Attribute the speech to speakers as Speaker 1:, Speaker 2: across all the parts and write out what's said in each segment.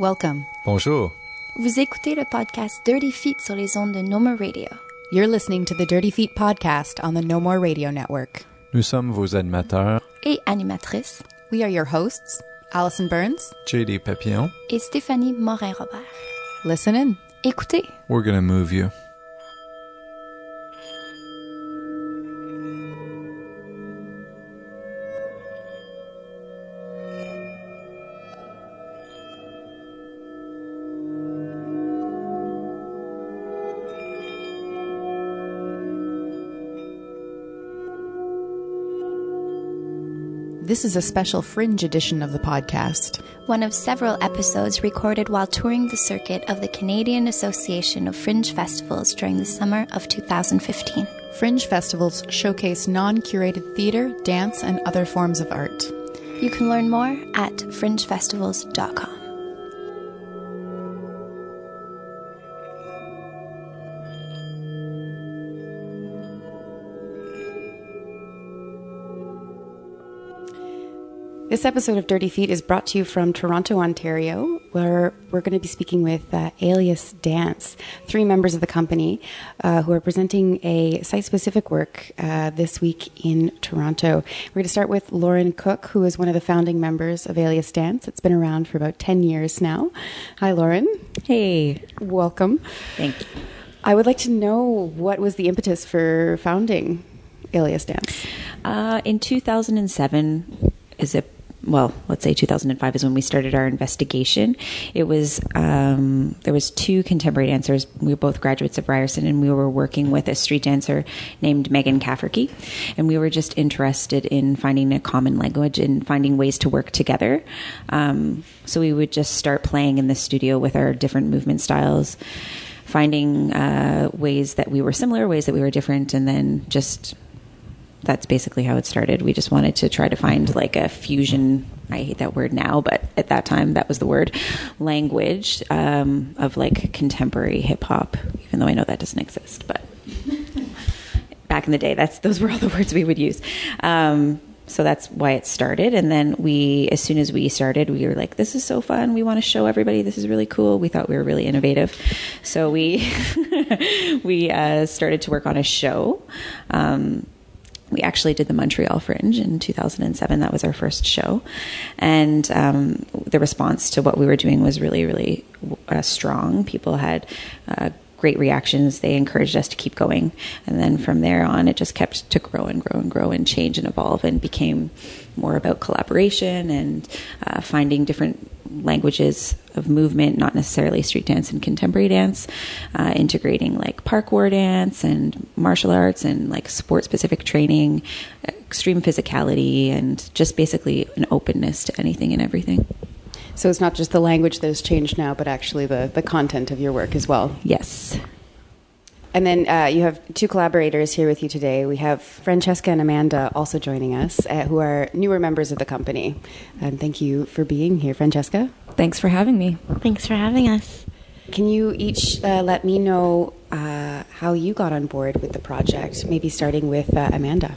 Speaker 1: Welcome.
Speaker 2: Bonjour.
Speaker 3: Vous écoutez le podcast Dirty Feet sur les ondes de No More Radio.
Speaker 1: You're listening to the Dirty Feet podcast on the No More Radio Network.
Speaker 2: Nous sommes vos animateurs,
Speaker 3: Et animatrice,
Speaker 1: We are your hosts, Allison Burns.
Speaker 2: JD Papillon.
Speaker 3: et Stéphanie Morin-Robert.
Speaker 1: Listen in.
Speaker 3: Écoutez,
Speaker 2: We're gonna move you.
Speaker 1: This is a special fringe edition of the podcast.
Speaker 3: one of several episodes recorded while touring the circuit of the Canadian Association of Fringe Festivals during the summer of 2015.
Speaker 1: Fringe festivals showcase non curated theater, dance, and other forms of art.
Speaker 3: You can learn more at fringefestivals.com.
Speaker 1: This episode of Dirty Feet is brought to you from Toronto, Ontario, where we're going to be speaking with uh, Alias Dance, three members of the company uh, who are presenting a site specific work uh, this week in Toronto. We're going to start with Lauren Cook, who is one of the founding members of Alias Dance. It's been around for about 10 years now. Hi, Lauren.
Speaker 4: Hey,
Speaker 1: Welcome.
Speaker 4: thank you.
Speaker 1: I would like to know what was the impetus for founding Alias Dance?
Speaker 4: Uh, in 2007, is it? Well, let's say 2005 is when we started our investigation. It was um, there was two contemporary dancers. We were both graduates of Ryerson, and we were working with a street dancer named Megan Cafferkey, and we were just interested in finding a common language and finding ways to work together. Um, so we would just start playing in the studio with our different movement styles finding uh, ways that we were similar, ways that we were different, and then just that's basically how it started. We just wanted to try to find like a fusion. I hate that word now, but at that time that was the word language um, of like contemporary hip hop, even though I know that doesn't exist, but back in the day, that's those were all the words we would use. Um, so that's why it started. And then we, as soon as we started, we were like, "This is so fun! We want to show everybody. This is really cool." We thought we were really innovative, so we we uh, started to work on a show. Um, we actually did the Montreal Fringe in 2007. That was our first show, and um, the response to what we were doing was really, really uh, strong. People had uh, great reactions. They encouraged us to keep going, and then from there on, it just kept to grow and grow and grow and change and evolve, and became more about collaboration and uh, finding different languages of movement, not necessarily street dance and contemporary dance, uh, integrating like parkour dance and martial arts and like sport specific training, extreme physicality, and just basically an openness to anything and everything.
Speaker 1: So it's not just the language that has changed now, but actually the, the content of your work as well.
Speaker 4: Yes.
Speaker 1: And then uh, you have two collaborators here with you today. We have Francesca and Amanda also joining us, uh, who are newer members of the company. And thank you for being here, Francesca.
Speaker 4: Thanks for having me.
Speaker 3: Thanks for having us.
Speaker 1: Can you each uh, let me know uh, how you got on board with the project? Maybe starting with uh, Amanda.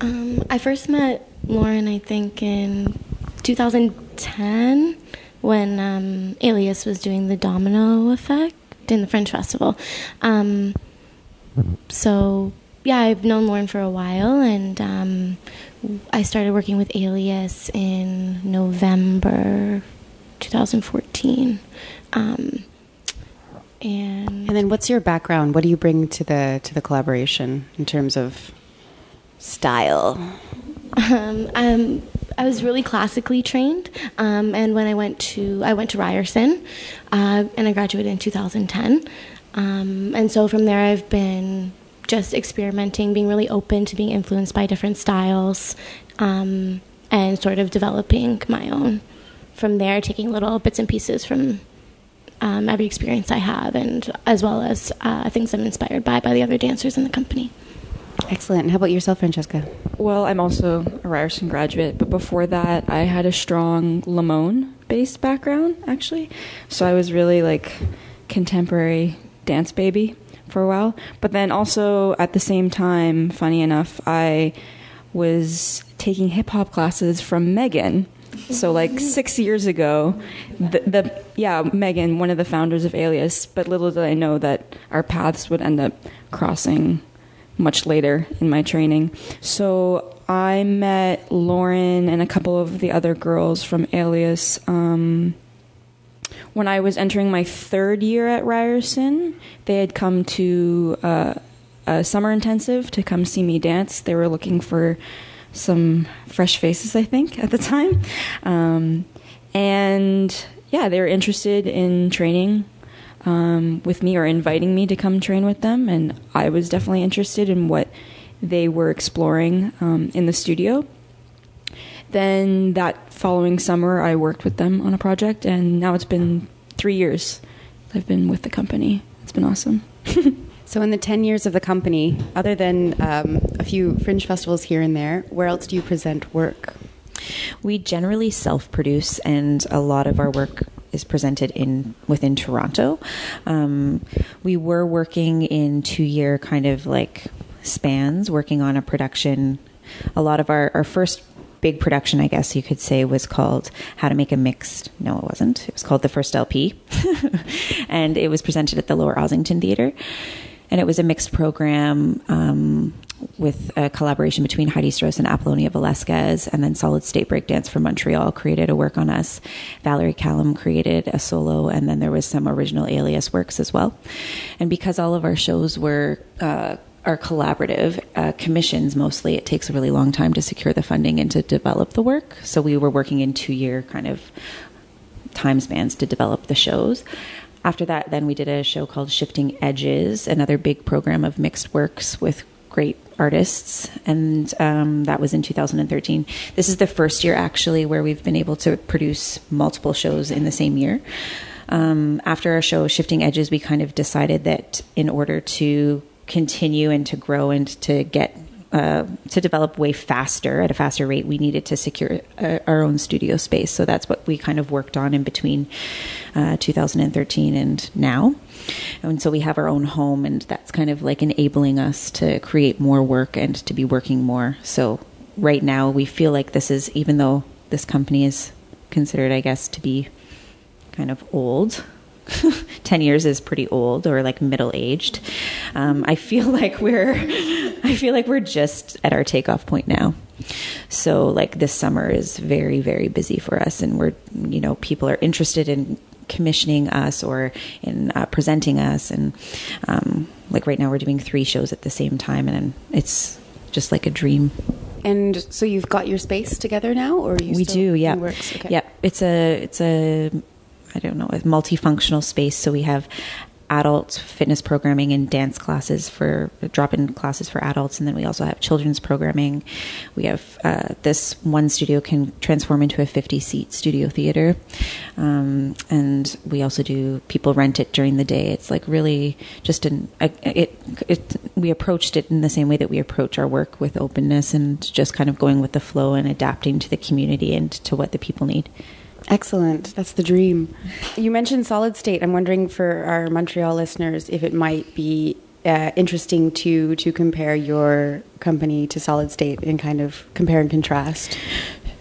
Speaker 5: Um, I first met Lauren, I think, in 2010 when um, Alias was doing the Domino Effect in the Fringe Festival. Um, so, yeah, I've known Lauren for a while, and um, I started working with Alias in November 2014. Um, and
Speaker 1: And then, what's your background? What do you bring to the to the collaboration in terms of style?
Speaker 5: Um, um, I was really classically trained, um, and when I went to I went to Ryerson, uh, and I graduated in 2010. Um, and so from there, I've been just experimenting, being really open to being influenced by different styles, um, and sort of developing my own. From there, taking little bits and pieces from um, every experience I have, and as well as uh, things I'm inspired by by the other dancers in the company.
Speaker 1: Excellent. How about yourself, Francesca?
Speaker 6: Well, I'm also a Ryerson graduate, but before that, I had a strong Limón based background, actually. So I was really like contemporary dance baby for a while. But then also at the same time, funny enough, I was taking hip hop classes from Megan. So like six years ago, the, the yeah Megan, one of the founders of Alias, but little did I know that our paths would end up crossing much later in my training. So I met Lauren and a couple of the other girls from Alias. Um, when I was entering my third year at Ryerson, they had come to uh, a summer intensive to come see me dance. They were looking for some fresh faces, I think, at the time. Um, and yeah, they were interested in training um, with me or inviting me to come train with them. And I was definitely interested in what they were exploring um, in the studio. Then that following summer, I worked with them on a project, and now it's been three years I've been with the company. It's been awesome.
Speaker 1: So, in the 10 years of the company, other than um, a few fringe festivals here and there, where else do you present work?
Speaker 4: We generally self-produce, and a lot of our work is presented in within Toronto. Um, we were working in two-year kind of like spans, working on a production. A lot of our our first big production, I guess you could say, was called How to Make a Mixed. No, it wasn't. It was called The First LP, and it was presented at the Lower Ossington Theatre and it was a mixed program um, with a collaboration between Heidi Strauss and Apollonia Velasquez, and then Solid State Breakdance from Montreal created a work on us. Valerie Calam created a solo, and then there was some original Alias works as well. And because all of our shows were uh, are collaborative uh, commissions mostly, it takes a really long time to secure the funding and to develop the work. So we were working in two year kind of time spans to develop the shows after that, then we did a show called Shifting Edges, another big program of mixed works with great artists, and um, that was in 2013. This is the first year actually where we've been able to produce multiple shows in the same year. Um, after our show Shifting Edges, we kind of decided that in order to continue and to grow and to get uh, to develop way faster at a faster rate, we needed to secure uh, our own studio space. So that's what we kind of worked on in between uh, 2013 and now. And so we have our own home, and that's kind of like enabling us to create more work and to be working more. So right now, we feel like this is, even though this company is considered, I guess, to be kind of old 10 years is pretty old or like middle aged. Um, I feel like we're, I feel like we're just at our takeoff point now. So like this summer is very, very busy for us and we're, you know, people are interested in commissioning us or in uh, presenting us. And um, like right now we're doing three shows at the same time and it's just like a dream.
Speaker 1: And so you've got your space together now, or
Speaker 4: we do? Yeah,
Speaker 1: okay.
Speaker 4: yeah. It's a it's a I don't know, a multifunctional space. So we have adult fitness programming and dance classes for drop-in classes for adults. And then we also have children's programming. We have uh, this one studio can transform into a 50 seat studio theater. Um, and we also do people rent it during the day. It's like really just an it, it we approached it in the same way that we approach our work with openness and just kind of going with the flow and adapting to the community and to what the people need
Speaker 1: Excellent. That's the dream. You mentioned solid state. I'm wondering for our Montreal listeners if it might be uh, interesting to to compare your company to solid state and kind of compare and contrast.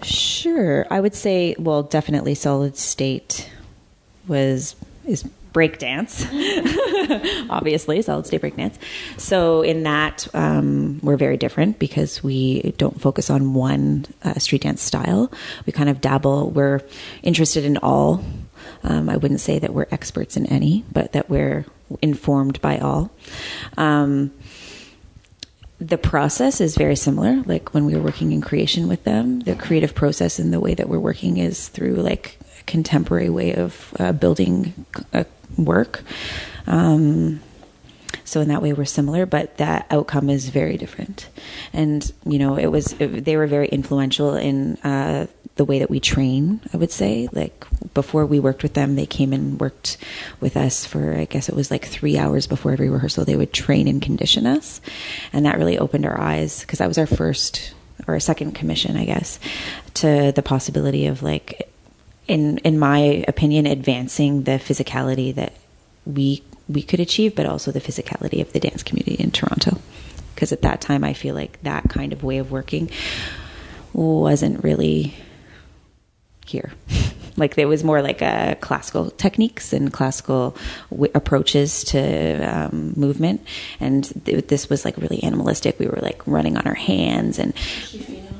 Speaker 4: Sure. I would say well definitely solid state was is breakdance, obviously, solid state breakdance. So, in that, um, we're very different because we don't focus on one uh, street dance style. We kind of dabble, we're interested in all. Um, I wouldn't say that we're experts in any, but that we're informed by all. Um, the process is very similar. Like when we were working in creation with them, the creative process and the way that we're working is through like a contemporary way of uh, building a work. Um, so in that way we're similar but that outcome is very different. And you know it was it, they were very influential in uh, the way that we train i would say. Like before we worked with them they came and worked with us for i guess it was like three hours before every rehearsal they would train and condition us. And that really opened our eyes because that was our first or a second commission i guess to the possibility of like in in my opinion, advancing the physicality that we we could achieve, but also the physicality of the dance community in Toronto. Because at that time, I feel like that kind of way of working wasn't really here. like there was more like a classical techniques and classical w- approaches to um, movement, and th- this was like really animalistic. We were like running on our hands and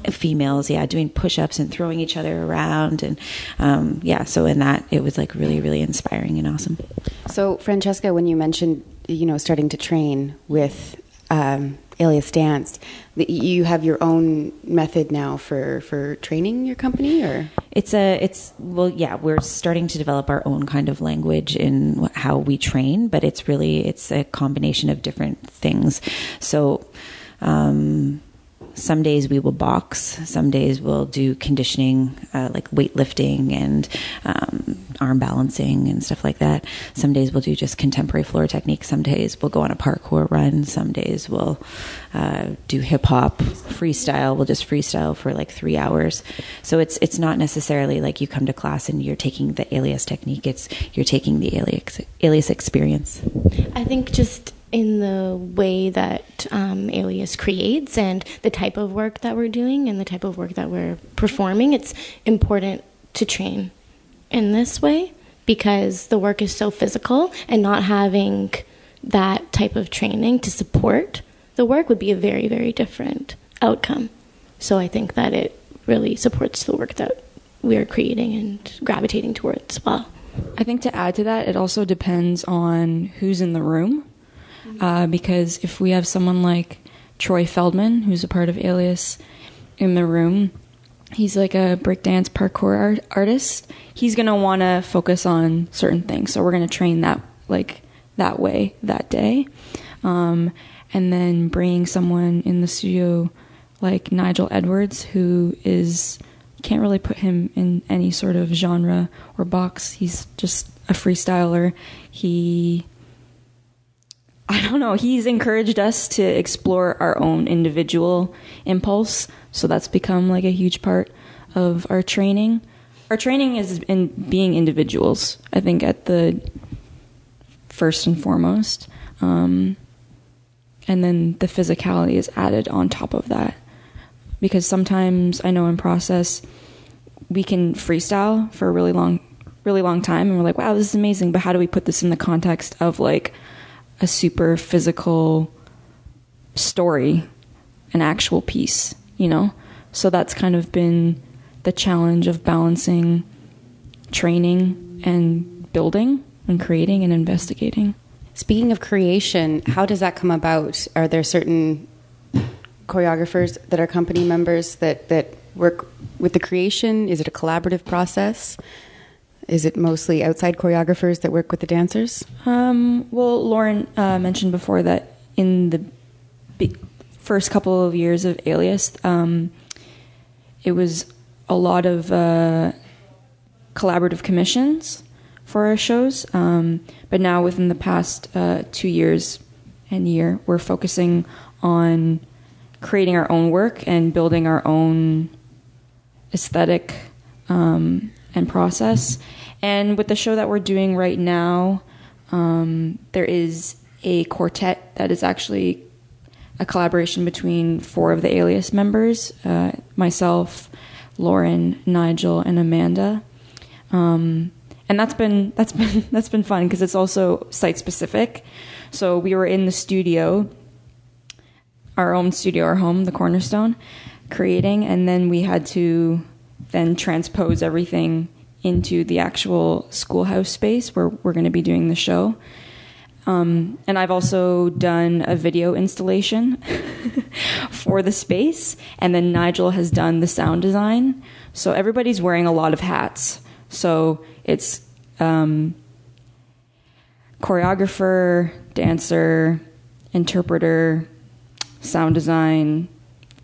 Speaker 4: females, yeah, doing push-ups and throwing each other around, and um, yeah. So in that, it was like really, really inspiring and awesome.
Speaker 1: So, Francesca, when you mentioned, you know, starting to train with um, Alias Dance, you have your own method now for for training your company, or
Speaker 4: It's a, it's well, yeah. We're starting to develop our own kind of language in how we train, but it's really it's a combination of different things. So, um, some days we will box. Some days we'll do conditioning, uh, like weightlifting and um, arm balancing and stuff like that. Some days we'll do just contemporary floor technique. Some days we'll go on a parkour run. Some days we'll uh, do hip hop freestyle. We'll just freestyle for like three hours. So it's it's not necessarily like you come to class and you're taking the alias technique. It's you're taking the alias alias experience.
Speaker 5: I think just in the way that um, Alias creates and the type of work that we're doing and the type of work that we're performing, it's important to train in this way because the work is so physical and not having that type of training to support the work would be a very, very different outcome. So I think that it really supports the work that we are creating and gravitating towards well.
Speaker 6: I think to add to that, it also depends on who's in the room. Uh, because if we have someone like Troy Feldman, who's a part of Alias, in the room, he's like a breakdance parkour art- artist. He's gonna want to focus on certain things, so we're gonna train that like that way that day. Um, and then bringing someone in the studio like Nigel Edwards, who is can't really put him in any sort of genre or box. He's just a freestyler. He I don't know. He's encouraged us to explore our own individual impulse. So that's become like a huge part of our training. Our training is in being individuals, I think, at the first and foremost. Um, and then the physicality is added on top of that. Because sometimes I know in process, we can freestyle for a really long, really long time, and we're like, wow, this is amazing. But how do we put this in the context of like, a super physical story, an actual piece, you know? So that's kind of been the challenge of balancing training and building and creating and investigating.
Speaker 1: Speaking of creation, how does that come about? Are there certain choreographers that are company members that, that work with the creation? Is it a collaborative process? Is it mostly outside choreographers that work with the dancers?
Speaker 6: Um, well, Lauren uh, mentioned before that in the first couple of years of Alias, um, it was a lot of uh, collaborative commissions for our shows. Um, but now, within the past uh, two years and year, we're focusing on creating our own work and building our own aesthetic um, and process. And with the show that we're doing right now, um, there is a quartet that is actually a collaboration between four of the Alias members uh, myself, Lauren, Nigel, and Amanda. Um, and that's been that's been that's been fun because it's also site specific. So we were in the studio, our own studio, our home, the Cornerstone, creating, and then we had to then transpose everything into the actual schoolhouse space where we're going to be doing the show. Um, and I've also done a video installation for the space, and then Nigel has done the sound design. So everybody's wearing a lot of hats. So it's um, choreographer, dancer, interpreter, sound design,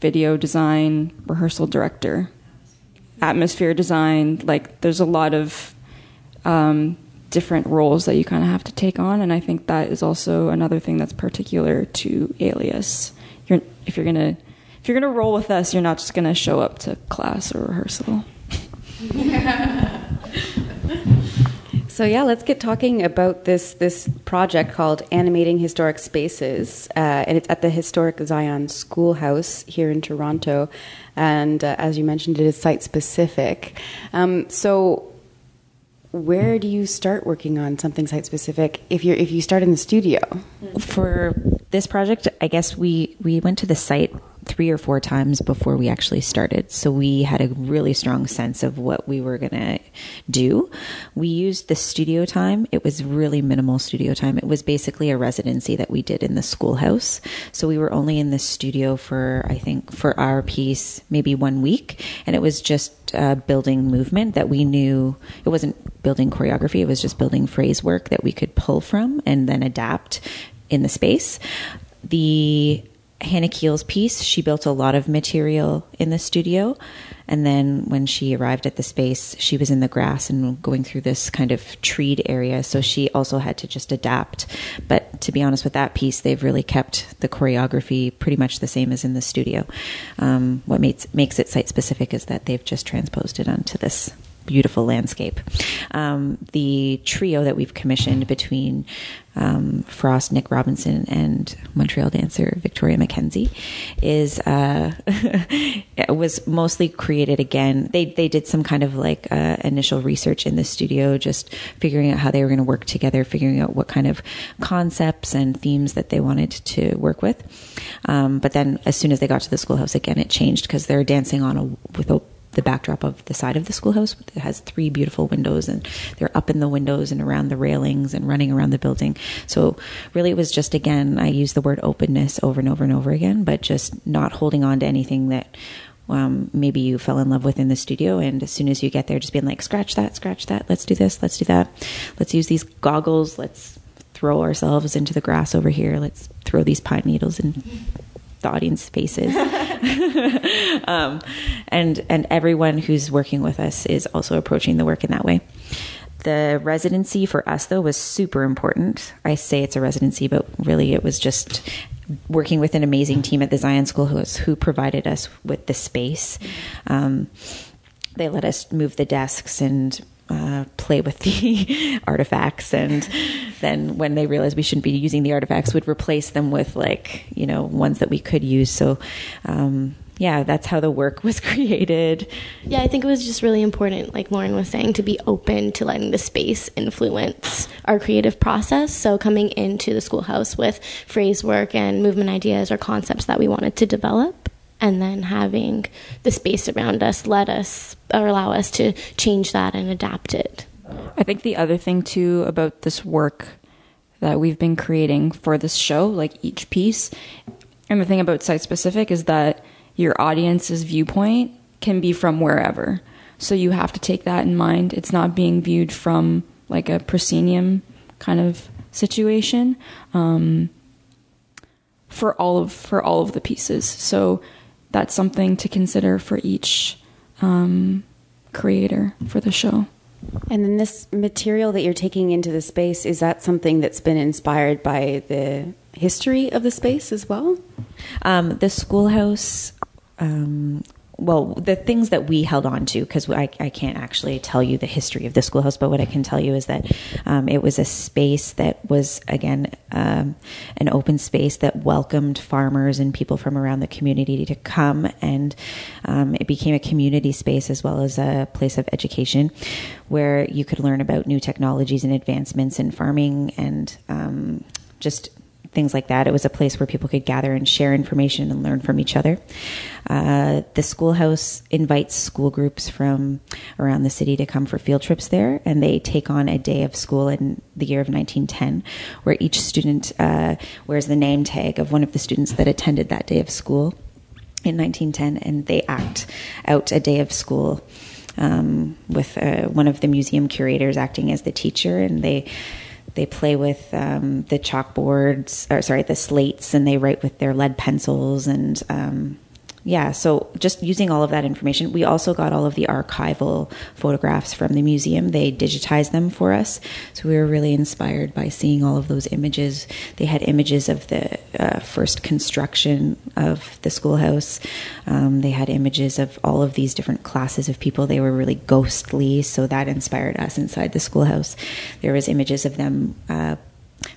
Speaker 6: video design, rehearsal director, atmosphere design. Like there's a lot of um, different roles that you kind of have to take on, and I think that is also another thing that's particular to Alias. You're, if you're gonna if you're gonna roll with us, you're not just gonna show up to class or rehearsal.
Speaker 1: So yeah, let's get talking about this this project called Animating Historic Spaces, uh, and it's at the Historic Zion Schoolhouse here in Toronto. And uh, as you mentioned, it is site specific. Um, so where do you start working on something site specific if you if you start in the studio?
Speaker 4: For this project, I guess we we went to the site three or four times before we actually started. So we had a really strong sense of what we were going to do. We used the studio time. It was really minimal studio time. It was basically a residency that we did in the schoolhouse. So we were only in the studio for, I think, for our piece, maybe one week. And it was just uh, building movement that we knew it wasn't building choreography. It was just building phrase work that we could pull from and then adapt in the space. The Hanna Kiel's piece, she built a lot of material in the studio. And then when she arrived at the space, she was in the grass and going through this kind of treed area. So she also had to just adapt. But to be honest with that piece, they've really kept the choreography pretty much the same as in the studio. Um, what makes, makes it site specific is that they've just transposed it onto this beautiful landscape. Um, the trio that we've commissioned between um, Frost, Nick Robinson, and Montreal dancer Victoria McKenzie is uh, was mostly created again. They they did some kind of like uh, initial research in the studio, just figuring out how they were going to work together, figuring out what kind of concepts and themes that they wanted to work with. Um, but then, as soon as they got to the schoolhouse again, it changed because they're dancing on a with a the backdrop of the side of the schoolhouse. It has three beautiful windows, and they're up in the windows and around the railings and running around the building. So, really, it was just again, I use the word openness over and over and over again, but just not holding on to anything that um, maybe you fell in love with in the studio. And as soon as you get there, just being like, scratch that, scratch that, let's do this, let's do that, let's use these goggles, let's throw ourselves into the grass over here, let's throw these pine needles and the audience faces. um, and and everyone who's working with us is also approaching the work in that way. The residency for us though was super important. I say it's a residency, but really it was just working with an amazing team at the Zion School who, who provided us with the space. Um, they let us move the desks and uh, play with the artifacts. And then when they realized we shouldn't be using the artifacts would replace them with like you know ones that we could use. So um, yeah that's how the work was created.
Speaker 5: Yeah i think it was just really important like lauren was saying to be open to letting the space influence our creative process. So coming into the schoolhouse with phrase work and movement ideas or concepts that we wanted to develop and then having the space around us let us or allow us to change that and adapt it.
Speaker 6: I think the other thing too about this work that we've been creating for this show, like each piece, and the thing about site specific is that your audience's viewpoint can be from wherever. So you have to take that in mind. It's not being viewed from like a proscenium kind of situation um, for all of for all of the pieces. So that's something to consider for each um, creator for the show.
Speaker 1: And then this material that you're taking into the space is that something that's been inspired by the history of the space as well?
Speaker 4: Um, the schoolhouse um, well, the things that we held on to, because I, I, can't actually tell you the history of the schoolhouse, but what I can tell you is that um, it was a space that was, again, um, an open space that welcomed farmers and people from around the community to come. And um, it became a community space as well as a place of education where you could learn about new technologies and advancements in farming and um, just things like that. It was a place where people could gather and share information and learn from each other. Uh, the schoolhouse invites school groups from around the city to come for field trips there, and they take on a day of school in the year of 1910, where each student uh, wears the name tag of one of the students that attended that day of school in 1910, and they act out a day of school. Um, with uh, one of the museum curators acting as the teacher, and they they play with um, the chalkboards, or sorry, the slates, and they write with their lead pencils and um, yeah, so just using all of that information, we also got all of the archival photographs from the museum. They digitized them for us. So we were really inspired by seeing all of those images. They had images of the uh, first construction of the schoolhouse. Um, they had images of all of these different classes of people. They were really ghostly, so that inspired us inside the schoolhouse. There was images of them. Uh,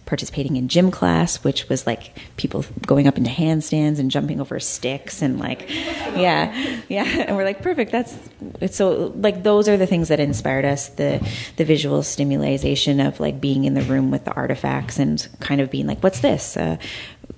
Speaker 4: participating in gym class, which was like people going up into handstands and jumping over sticks and like, yeah, yeah. And we're like, perfect. That's it's so like those are the things that inspired us. The the visual stimulation of like being in the room with the artifacts and kind of being like, what's this? Uh,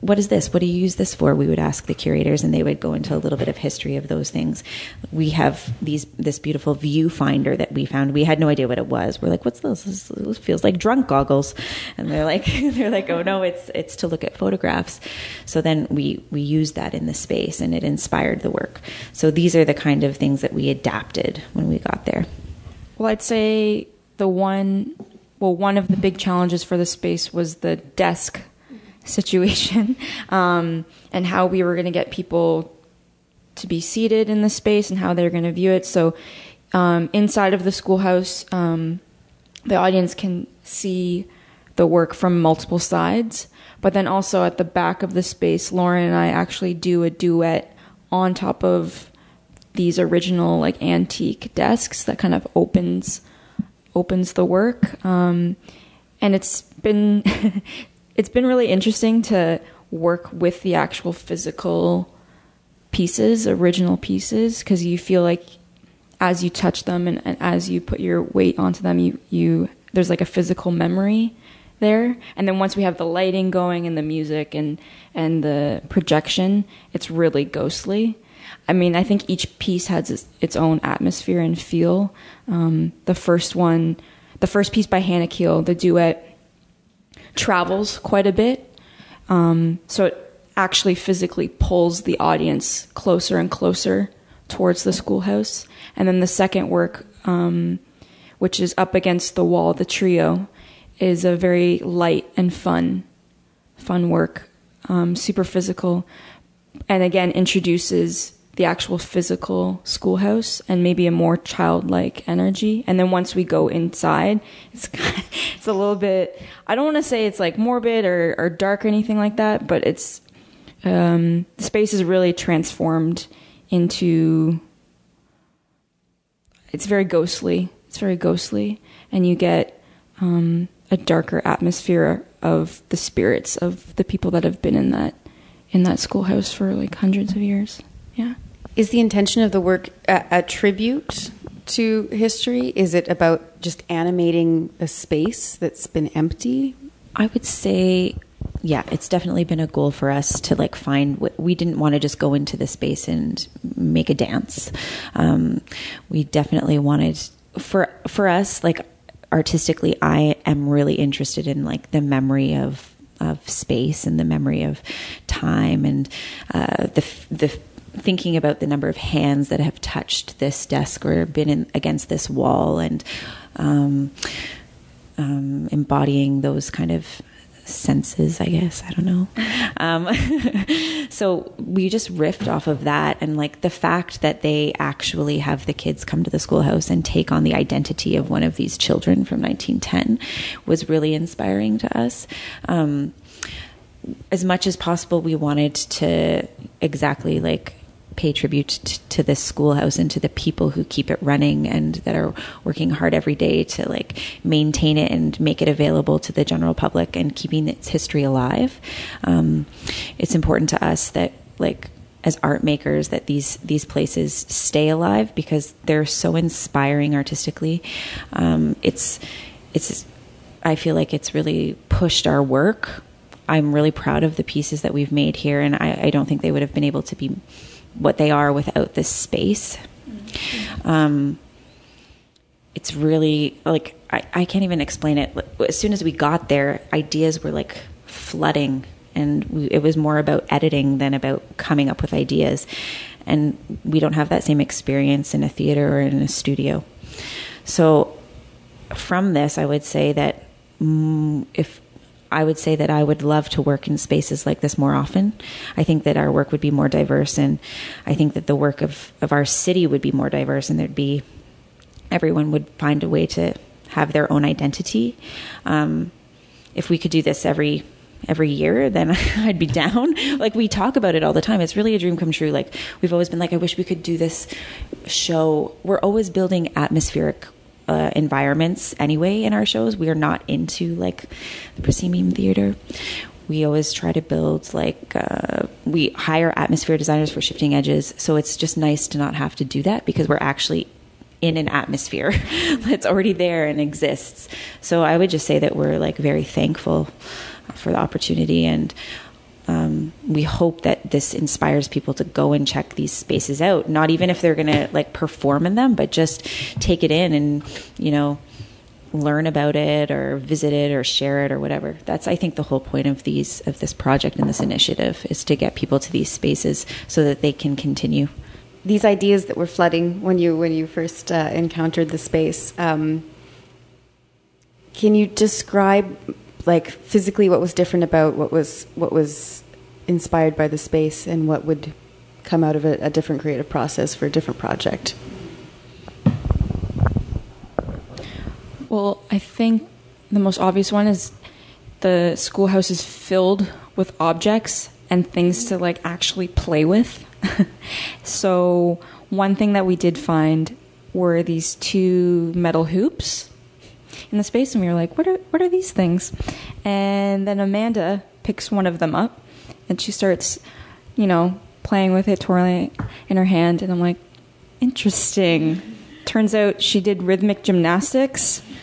Speaker 4: what is this? What do you use this for? We would ask the curators, and they would go into a little bit of history of those things. We have these this beautiful viewfinder that we found. We had no idea what it was. We're like, "What's this? This feels like drunk goggles," and they're like, "They're like, oh no, it's it's to look at photographs." So then we we used that in the space, and it inspired the work. So these are the kind of things that we adapted when we got there.
Speaker 6: Well, I'd say the one, well, one of the big challenges for the space was the desk situation um, and how we were going to get people to be seated in the space and how they're going to view it. So um, inside of the schoolhouse, um, the audience can see the work from multiple sides. But then also at the back of the space, Lauren and I actually do a duet on top of these original like antique desks that kind of opens opens the work. Um, and it's been it's been really interesting to work with the actual physical pieces, original pieces, because you feel like as you touch them and, and, as you put your weight onto them, you, you there's like a physical memory there. And then once we have the lighting going and the music and and the projection, it's really ghostly. I mean, I think each piece has its, own atmosphere and feel. Um, the first one, the first piece by Hanna Kiel, the duet travels quite a bit. Um, so it actually physically pulls the audience closer and closer towards the schoolhouse. And then the second work, um, which is up against the wall, the trio, is a very light and fun, fun work, um, super physical, and again introduces the actual physical schoolhouse and maybe a more childlike energy. And then once we go inside, it's kind of, it's a little bit. I don't want to say it's like morbid or, or dark or anything like that, but it's um, the space is really transformed into. It's very ghostly. It's very ghostly, and you get um, a darker atmosphere of the spirits of the people that have been in that in that schoolhouse for like hundreds of years. Yeah.
Speaker 1: Is the intention of the work a, a, tribute to history? Is it about just animating a space that's been empty?
Speaker 4: I would say, yeah, it's definitely been a goal for us to like find. We didn't want to just go into the space and make a dance. Um, we definitely wanted for for us like artistically. I am really interested in like the memory of of space and the memory of time and uh, the the thinking about the number of hands that have touched this desk or been in, against this wall and um, um, embodying those kind of senses, I guess. I don't know. Um, so we just riffed off of that. And like the fact that they actually have the kids come to the schoolhouse and take on the identity of one of these children from 1910 was really inspiring to us. Um, as much as possible, we wanted to exactly like pay tribute t- to this schoolhouse and to the people who keep it running and that are working hard every day to like maintain it and make it available to the general public and keeping its history alive. Um, it's important to us that like as art makers that these these places stay alive because they're so inspiring artistically. Um, it's it's I feel like it's really pushed our work. I'm really proud of the pieces that we've made here, and I, I don't think they would have been able to be what they are without this space. Um, it's really like I, I can't even explain it. As soon as we got there, ideas were like flooding, and we, it was more about editing than about coming up with ideas. And we don't have that same experience in a theater or in a studio. So, from this, I would say that mm, if I would say that I would love to work in spaces like this more often. I think that our work would be more diverse, and I think that the work of, of our city would be more diverse, and there'd be everyone would find a way to have their own identity. Um, if we could do this every every year, then I'd be down. Like we talk about it all the time. It's really a dream come true. Like we've always been like, I wish we could do this show. We're always building atmospheric uh, environments anyway in our shows. We are not into like the proscenium theater. We always try to build like uh, we hire atmosphere designers for shifting edges. So it's just nice to not have to do that because we're actually in an atmosphere that's already there and exists. So I would just say that we're like very thankful for the opportunity and um, we hope that this inspires people to go and check these spaces out not even if they're gonna like perform in them but just take it in and you know learn about it or visit it or share it or whatever. That's i think the whole point of these of this project and this initiative is to get people to these spaces so that they can continue.
Speaker 1: These ideas that were flooding when you when you first uh, encountered the space um, can you describe like physically what was different about what was what was inspired by the space and what would come out of a, a different creative process for a different project
Speaker 6: Well, I think the most obvious one is the schoolhouse is filled with objects and things to like actually play with. so, one thing that we did find were these two metal hoops in the space and we were like, "What are what are these things?" And then Amanda picks one of them up and she starts, you know, playing with it, twirling it in her hand and I'm like, "Interesting." Turns out she did rhythmic gymnastics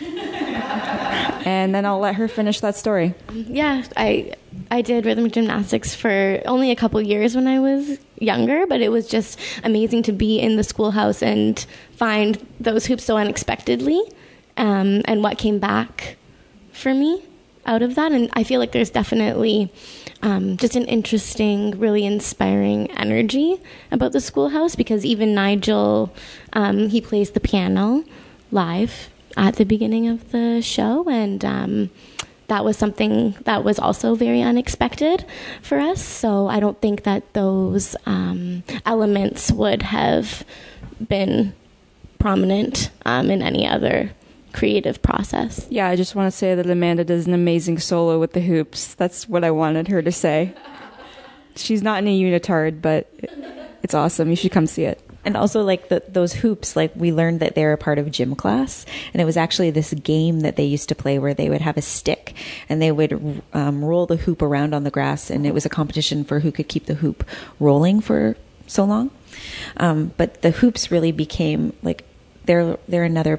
Speaker 6: and then I'll let her finish that story.
Speaker 5: Yeah, I I did rhythmic gymnastics for only a couple years when I was younger, but it was just amazing to be in the schoolhouse and find those hoops so unexpectedly, um, and what came back for me out of that. And I feel like there's definitely um, just an interesting, really inspiring energy about the schoolhouse because even Nigel, um, he plays the piano live at the beginning of the show, and um, that was something that was also very unexpected for us. So I don't think that those um, elements would have been prominent um, in any other creative process.
Speaker 6: Yeah, I just want to say that Amanda does an amazing solo with the hoops. That's what I wanted her to say. She's not in a unitard, but it's awesome. You should come see it
Speaker 4: and also like the, those hoops like we learned that they're a part of gym class and it was actually this game that they used to play where they would have a stick and they would um, roll the hoop around on the grass and it was a competition for who could keep the hoop rolling for so long um, but the hoops really became like they're they're another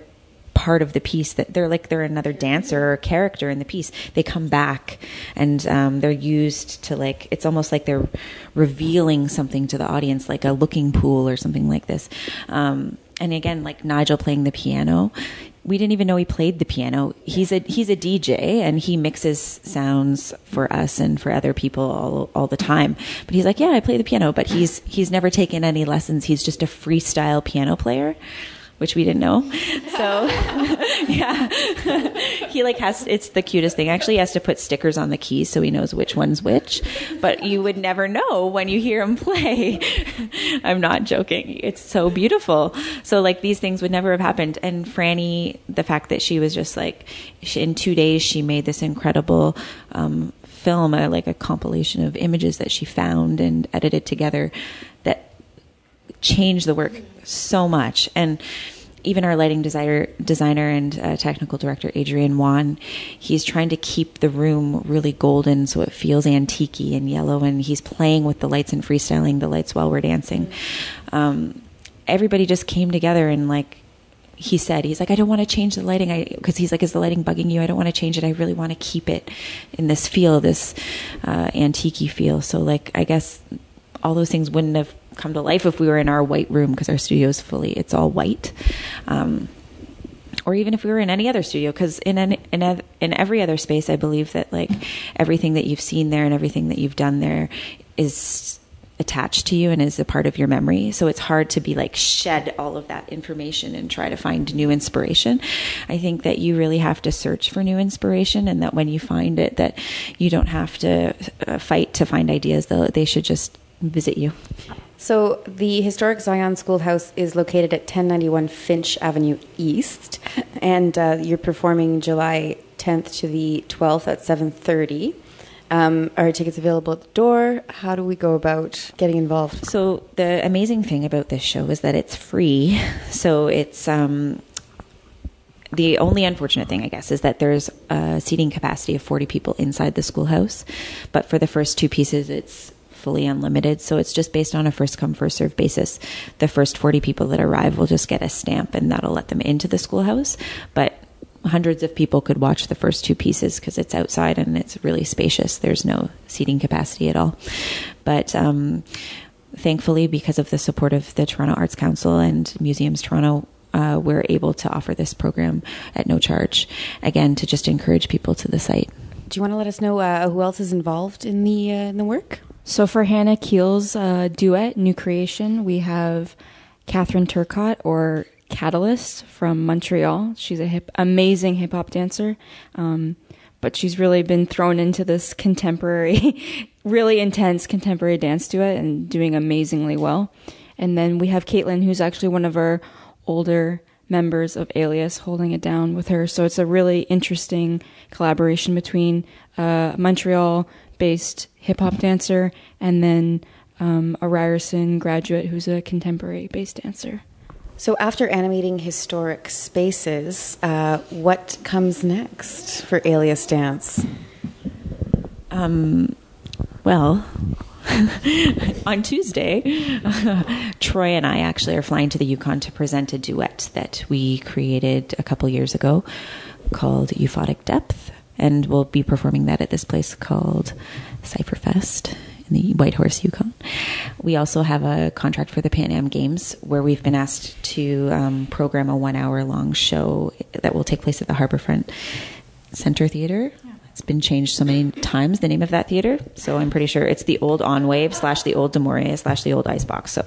Speaker 4: part of the piece that they're like they're another dancer or character in the piece. They come back and um, they're used to like it's almost like they're revealing something to the audience like a looking pool or something like this. Um, and again like nigel playing the piano. We didn't even know he played the piano. He's a he's a dj and he mixes sounds for us and for other people all, all the time. But he's like yeah i play the piano. But he's he's never taken any lessons. He's just a freestyle piano player which we didn't know. So, yeah, he like has it's the cutest thing. Actually, he has to put stickers on the keys so he knows which one's which. But you would never know when you hear him play. I'm not joking. It's so beautiful. So like these things would never have happened. And Franny, the fact that she was just like she, in two days she made this incredible. Um, film a, like a compilation of images that she found and edited together that changed the work so much. And even our lighting designer, designer and uh, technical director Adrian Wan, he's trying to keep the room really golden so it feels antique and yellow, and he's playing with the lights and freestyling the lights while we're dancing. Um, everybody just came together and like he said he's like i don't want to change the lighting. I because he's like is the lighting bugging you? I don't want to change it. I really want to keep it in this feel this uh, antique feel. So like i guess all those things wouldn't have come to life if we were in our white room because our studio is fully it's all white um, or even if we were in any other studio because in an, in, a, in every other space i believe that like everything that you've seen there and everything that you've done there is attached to you and is a part of your memory. So it's hard to be like shed all of that information and try to find new inspiration. I think that you really have to search for new inspiration and that when you find it that you don't have to uh, fight to find ideas. though They should just visit you.
Speaker 1: So, the historic Zion Schoolhouse is located at 1091 Finch Avenue East, and uh, you're performing July 10th to the 12th at 7:30. Um, are tickets available at the door? How do we go about getting involved?
Speaker 4: So the amazing thing about this show is that it's free. So it's um, the only unfortunate thing, I guess, is that there's a seating capacity of 40 people inside the schoolhouse. But for the first two pieces, it's fully unlimited. So it's just based on a first come, first serve basis. The first 40 people that arrive will just get a stamp and that'll let them into the schoolhouse. But hundreds of people could watch the first two pieces because it's outside and it's really spacious. There's no seating capacity at all. But um, thankfully, because of the support of the Toronto Arts Council and Museums Toronto, uh, we're able to offer this program at no charge, again, to just encourage people to the site.
Speaker 1: Do you want to let us know uh, who else is involved in the, uh, in the work?
Speaker 6: So for Hanna Kiel's uh, duet, New Creation, we have Catherine Turcott or Catalyst from Montreal. She's a hip, amazing hip hop dancer. Um, but she's really been thrown into this contemporary, really intense contemporary dance duet and doing amazingly well. And then we have Caitlin, who's actually one of our older members of Alias, holding it down with her. So it's a really interesting collaboration between uh, Montreal based hip hop dancer and then um, a Ryerson graduate who's a contemporary based dancer.
Speaker 1: So, after animating historic spaces, uh, what comes next for Alias Dance?
Speaker 4: Um, well, on Tuesday, Troy and I actually are flying to the Yukon to present a duet that we created a couple years ago called Euphotic Depth. And we'll be performing that at this place called Cypherfest in the Whitehorse Yukon. We also have a contract for the Pan Am Games where we've been asked to um, program a one hour long show that will take place at the Harbourfront Center Theater. It's been changed so many times, the name of that theater. So I'm pretty sure it's the old Enwave slash the old Demore slash the old Icebox. So,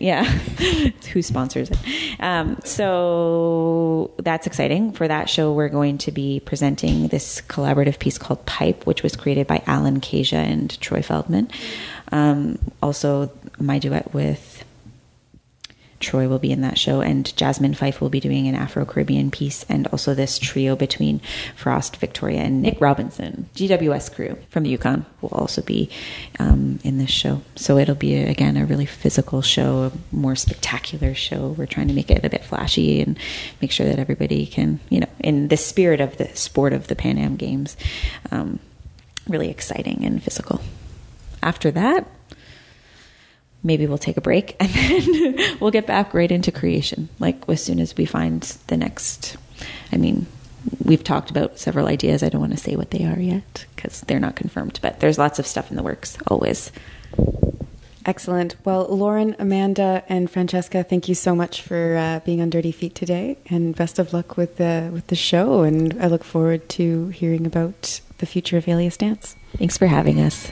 Speaker 4: yeah, who sponsors it? Um, so that's exciting. For that show, we're going to be presenting this collaborative piece called Pipe, which was created by Alan Kasia and Troy Feldman. Um, also, my duet with Troy will be in that show, and Jasmine Fife will be doing an Afro Caribbean piece, and also this trio between Frost, Victoria, and Nick Robinson, GWS crew from the Yukon, will also be um, in this show. So it'll be again a really physical show, a more spectacular show. We're trying to make it a bit flashy and make sure that everybody can, you know, in the spirit of the sport of the Pan Am Games, um, really exciting and physical. After that, maybe we'll take a break and then we'll get back right into creation like as soon as we find the next i mean we've talked about several ideas. I don't want to say what they are yet because they're not confirmed but there's lots of stuff in the works always.
Speaker 1: Excellent. Well lauren amanda and francesca thank you so much for uh, being on dirty feet today and best of luck with the with the show and i look forward to hearing about the future of alias dance.
Speaker 4: Thanks for having us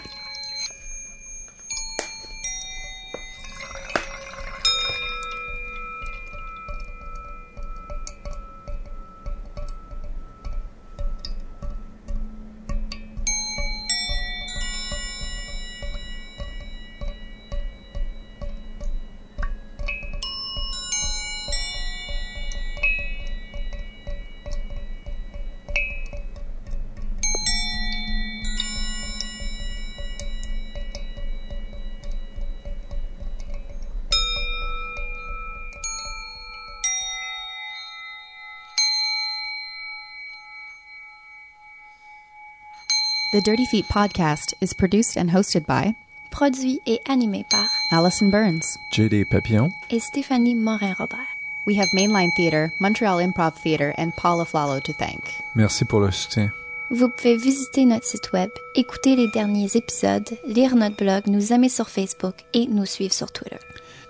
Speaker 7: The Dirty Feet podcast is produced and hosted by
Speaker 3: Produit et animé par
Speaker 7: Allison Burns,
Speaker 2: JD Papillon,
Speaker 3: et Stéphanie Morin-Robert.
Speaker 7: We have Mainline Theatre, Montreal Improv Theatre, and Paul Aflalo to thank.
Speaker 2: Merci pour le soutien.
Speaker 3: Vous pouvez visiter notre site web, écouter les derniers épisodes, lire notre blog, nous aimer sur Facebook et nous suivre sur Twitter.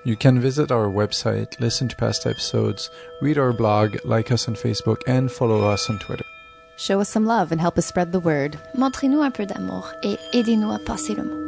Speaker 2: You can visit our website, listen to past episodes, read our blog, like us on Facebook, and follow us on Twitter.
Speaker 7: Show us some love and help us spread the word.
Speaker 3: Montrez-nous un peu d'amour et aidez-nous à passer le mot.